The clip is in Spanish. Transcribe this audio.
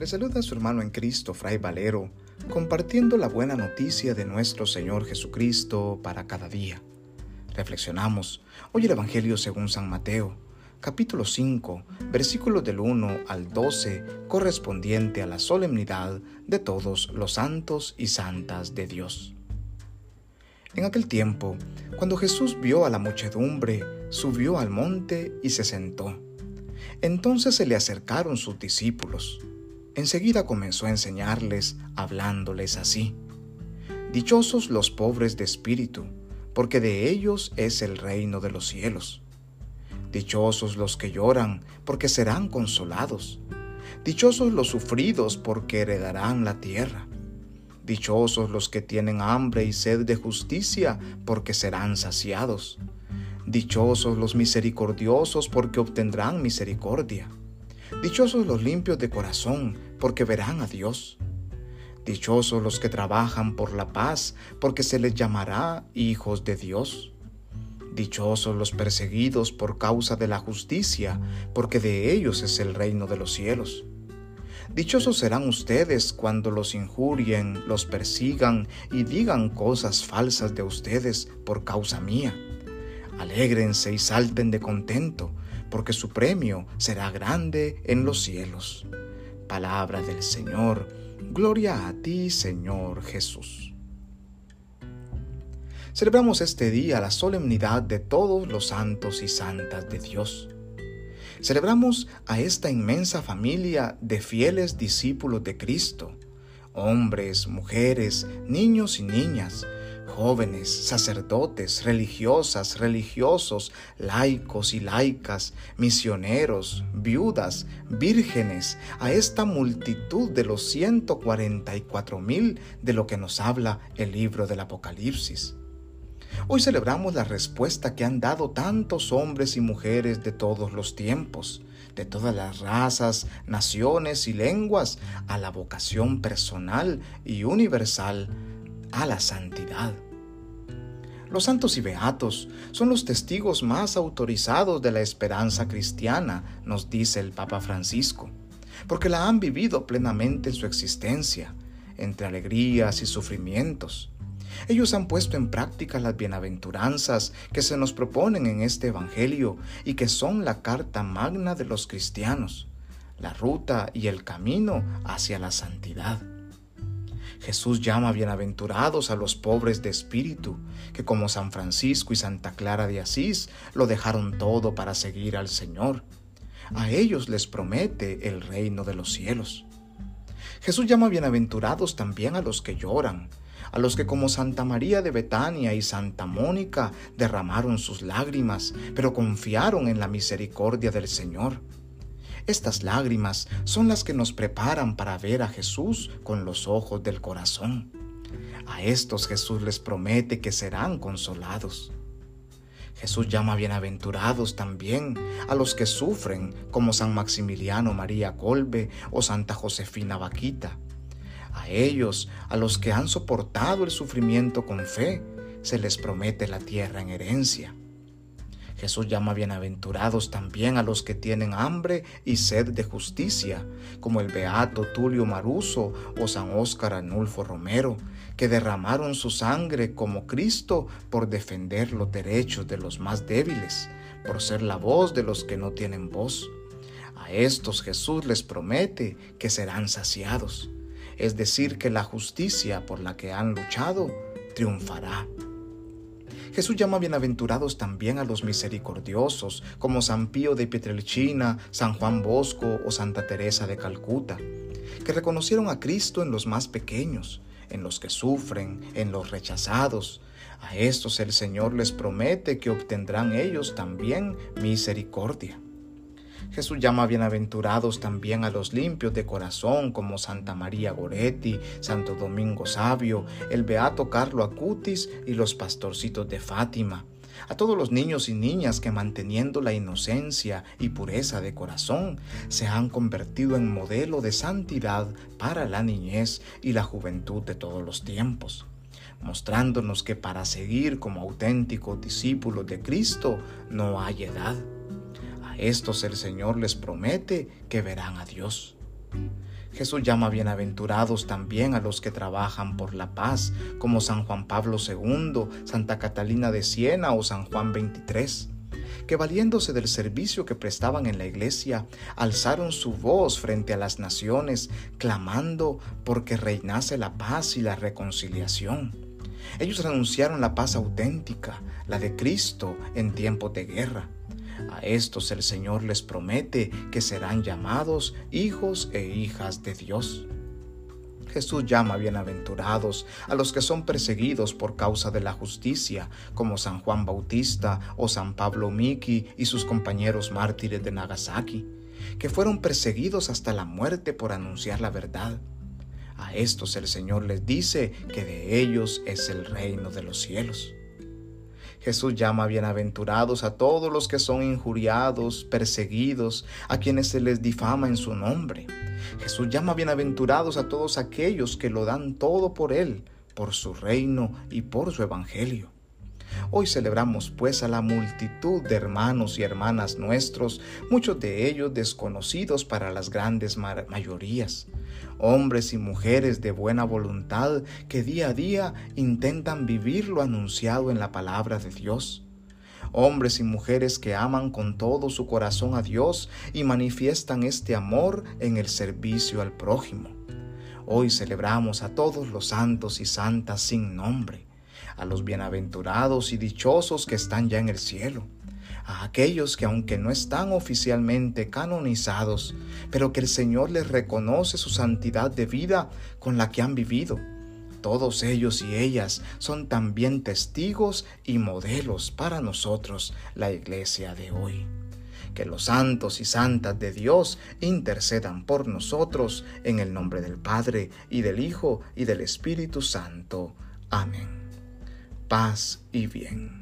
Le saluda a su hermano en Cristo, Fray Valero, compartiendo la buena noticia de nuestro Señor Jesucristo para cada día. Reflexionamos hoy el Evangelio según San Mateo, capítulo 5, versículos del 1 al 12, correspondiente a la solemnidad de todos los santos y santas de Dios. En aquel tiempo, cuando Jesús vio a la muchedumbre, subió al monte y se sentó. Entonces se le acercaron sus discípulos. Enseguida comenzó a enseñarles, hablándoles así. Dichosos los pobres de espíritu, porque de ellos es el reino de los cielos. Dichosos los que lloran, porque serán consolados. Dichosos los sufridos, porque heredarán la tierra. Dichosos los que tienen hambre y sed de justicia, porque serán saciados. Dichosos los misericordiosos, porque obtendrán misericordia. Dichosos los limpios de corazón, porque verán a Dios. Dichosos los que trabajan por la paz, porque se les llamará hijos de Dios. Dichosos los perseguidos por causa de la justicia, porque de ellos es el reino de los cielos. Dichosos serán ustedes cuando los injurien, los persigan y digan cosas falsas de ustedes por causa mía. Alégrense y salten de contento, porque su premio será grande en los cielos. Palabra del Señor. Gloria a ti, Señor Jesús. Celebramos este día la solemnidad de todos los santos y santas de Dios. Celebramos a esta inmensa familia de fieles discípulos de Cristo, hombres, mujeres, niños y niñas, jóvenes, sacerdotes, religiosas, religiosos, laicos y laicas, misioneros, viudas, vírgenes, a esta multitud de los 144 mil de lo que nos habla el libro del Apocalipsis. Hoy celebramos la respuesta que han dado tantos hombres y mujeres de todos los tiempos, de todas las razas, naciones y lenguas, a la vocación personal y universal, a la santidad. Los santos y beatos son los testigos más autorizados de la esperanza cristiana, nos dice el Papa Francisco, porque la han vivido plenamente en su existencia, entre alegrías y sufrimientos ellos han puesto en práctica las bienaventuranzas que se nos proponen en este Evangelio y que son la carta magna de los cristianos, la ruta y el camino hacia la santidad. Jesús llama bienaventurados a los pobres de espíritu, que como San Francisco y Santa Clara de Asís lo dejaron todo para seguir al Señor. A ellos les promete el reino de los cielos. Jesús llama bienaventurados también a los que lloran, a los que como Santa María de Betania y Santa Mónica derramaron sus lágrimas, pero confiaron en la misericordia del Señor. Estas lágrimas son las que nos preparan para ver a Jesús con los ojos del corazón. A estos Jesús les promete que serán consolados. Jesús llama bienaventurados también a los que sufren, como San Maximiliano María Colbe o Santa Josefina Vaquita. A ellos, a los que han soportado el sufrimiento con fe, se les promete la tierra en herencia. Jesús llama bienaventurados también a los que tienen hambre y sed de justicia, como el beato Tulio Maruso o San Óscar Anulfo Romero, que derramaron su sangre como Cristo por defender los derechos de los más débiles, por ser la voz de los que no tienen voz. A estos Jesús les promete que serán saciados es decir, que la justicia por la que han luchado triunfará. Jesús llama bienaventurados también a los misericordiosos, como San Pío de Pietrelcina, San Juan Bosco o Santa Teresa de Calcuta, que reconocieron a Cristo en los más pequeños, en los que sufren, en los rechazados. A estos el Señor les promete que obtendrán ellos también misericordia. Jesús llama bienaventurados también a los limpios de corazón como Santa María Goretti, Santo Domingo Sabio, el Beato Carlo Acutis y los pastorcitos de Fátima. A todos los niños y niñas que manteniendo la inocencia y pureza de corazón se han convertido en modelo de santidad para la niñez y la juventud de todos los tiempos mostrándonos que para seguir como auténticos discípulos de Cristo no hay edad. Estos el Señor les promete que verán a Dios. Jesús llama bienaventurados también a los que trabajan por la paz, como San Juan Pablo II, Santa Catalina de Siena o San Juan XXIII que valiéndose del servicio que prestaban en la iglesia, alzaron su voz frente a las naciones, clamando porque reinase la paz y la reconciliación. Ellos anunciaron la paz auténtica, la de Cristo en tiempos de guerra. A estos el Señor les promete que serán llamados hijos e hijas de Dios. Jesús llama bienaventurados a los que son perseguidos por causa de la justicia, como San Juan Bautista o San Pablo Miki y sus compañeros mártires de Nagasaki, que fueron perseguidos hasta la muerte por anunciar la verdad. A estos el Señor les dice que de ellos es el reino de los cielos. Jesús llama bienaventurados a todos los que son injuriados, perseguidos, a quienes se les difama en su nombre. Jesús llama bienaventurados a todos aquellos que lo dan todo por Él, por su reino y por su evangelio. Hoy celebramos pues a la multitud de hermanos y hermanas nuestros, muchos de ellos desconocidos para las grandes mayorías, hombres y mujeres de buena voluntad que día a día intentan vivir lo anunciado en la palabra de Dios. Hombres y mujeres que aman con todo su corazón a Dios y manifiestan este amor en el servicio al prójimo. Hoy celebramos a todos los santos y santas sin nombre, a los bienaventurados y dichosos que están ya en el cielo, a aquellos que aunque no están oficialmente canonizados, pero que el Señor les reconoce su santidad de vida con la que han vivido. Todos ellos y ellas son también testigos y modelos para nosotros, la iglesia de hoy. Que los santos y santas de Dios intercedan por nosotros en el nombre del Padre y del Hijo y del Espíritu Santo. Amén paz y bien.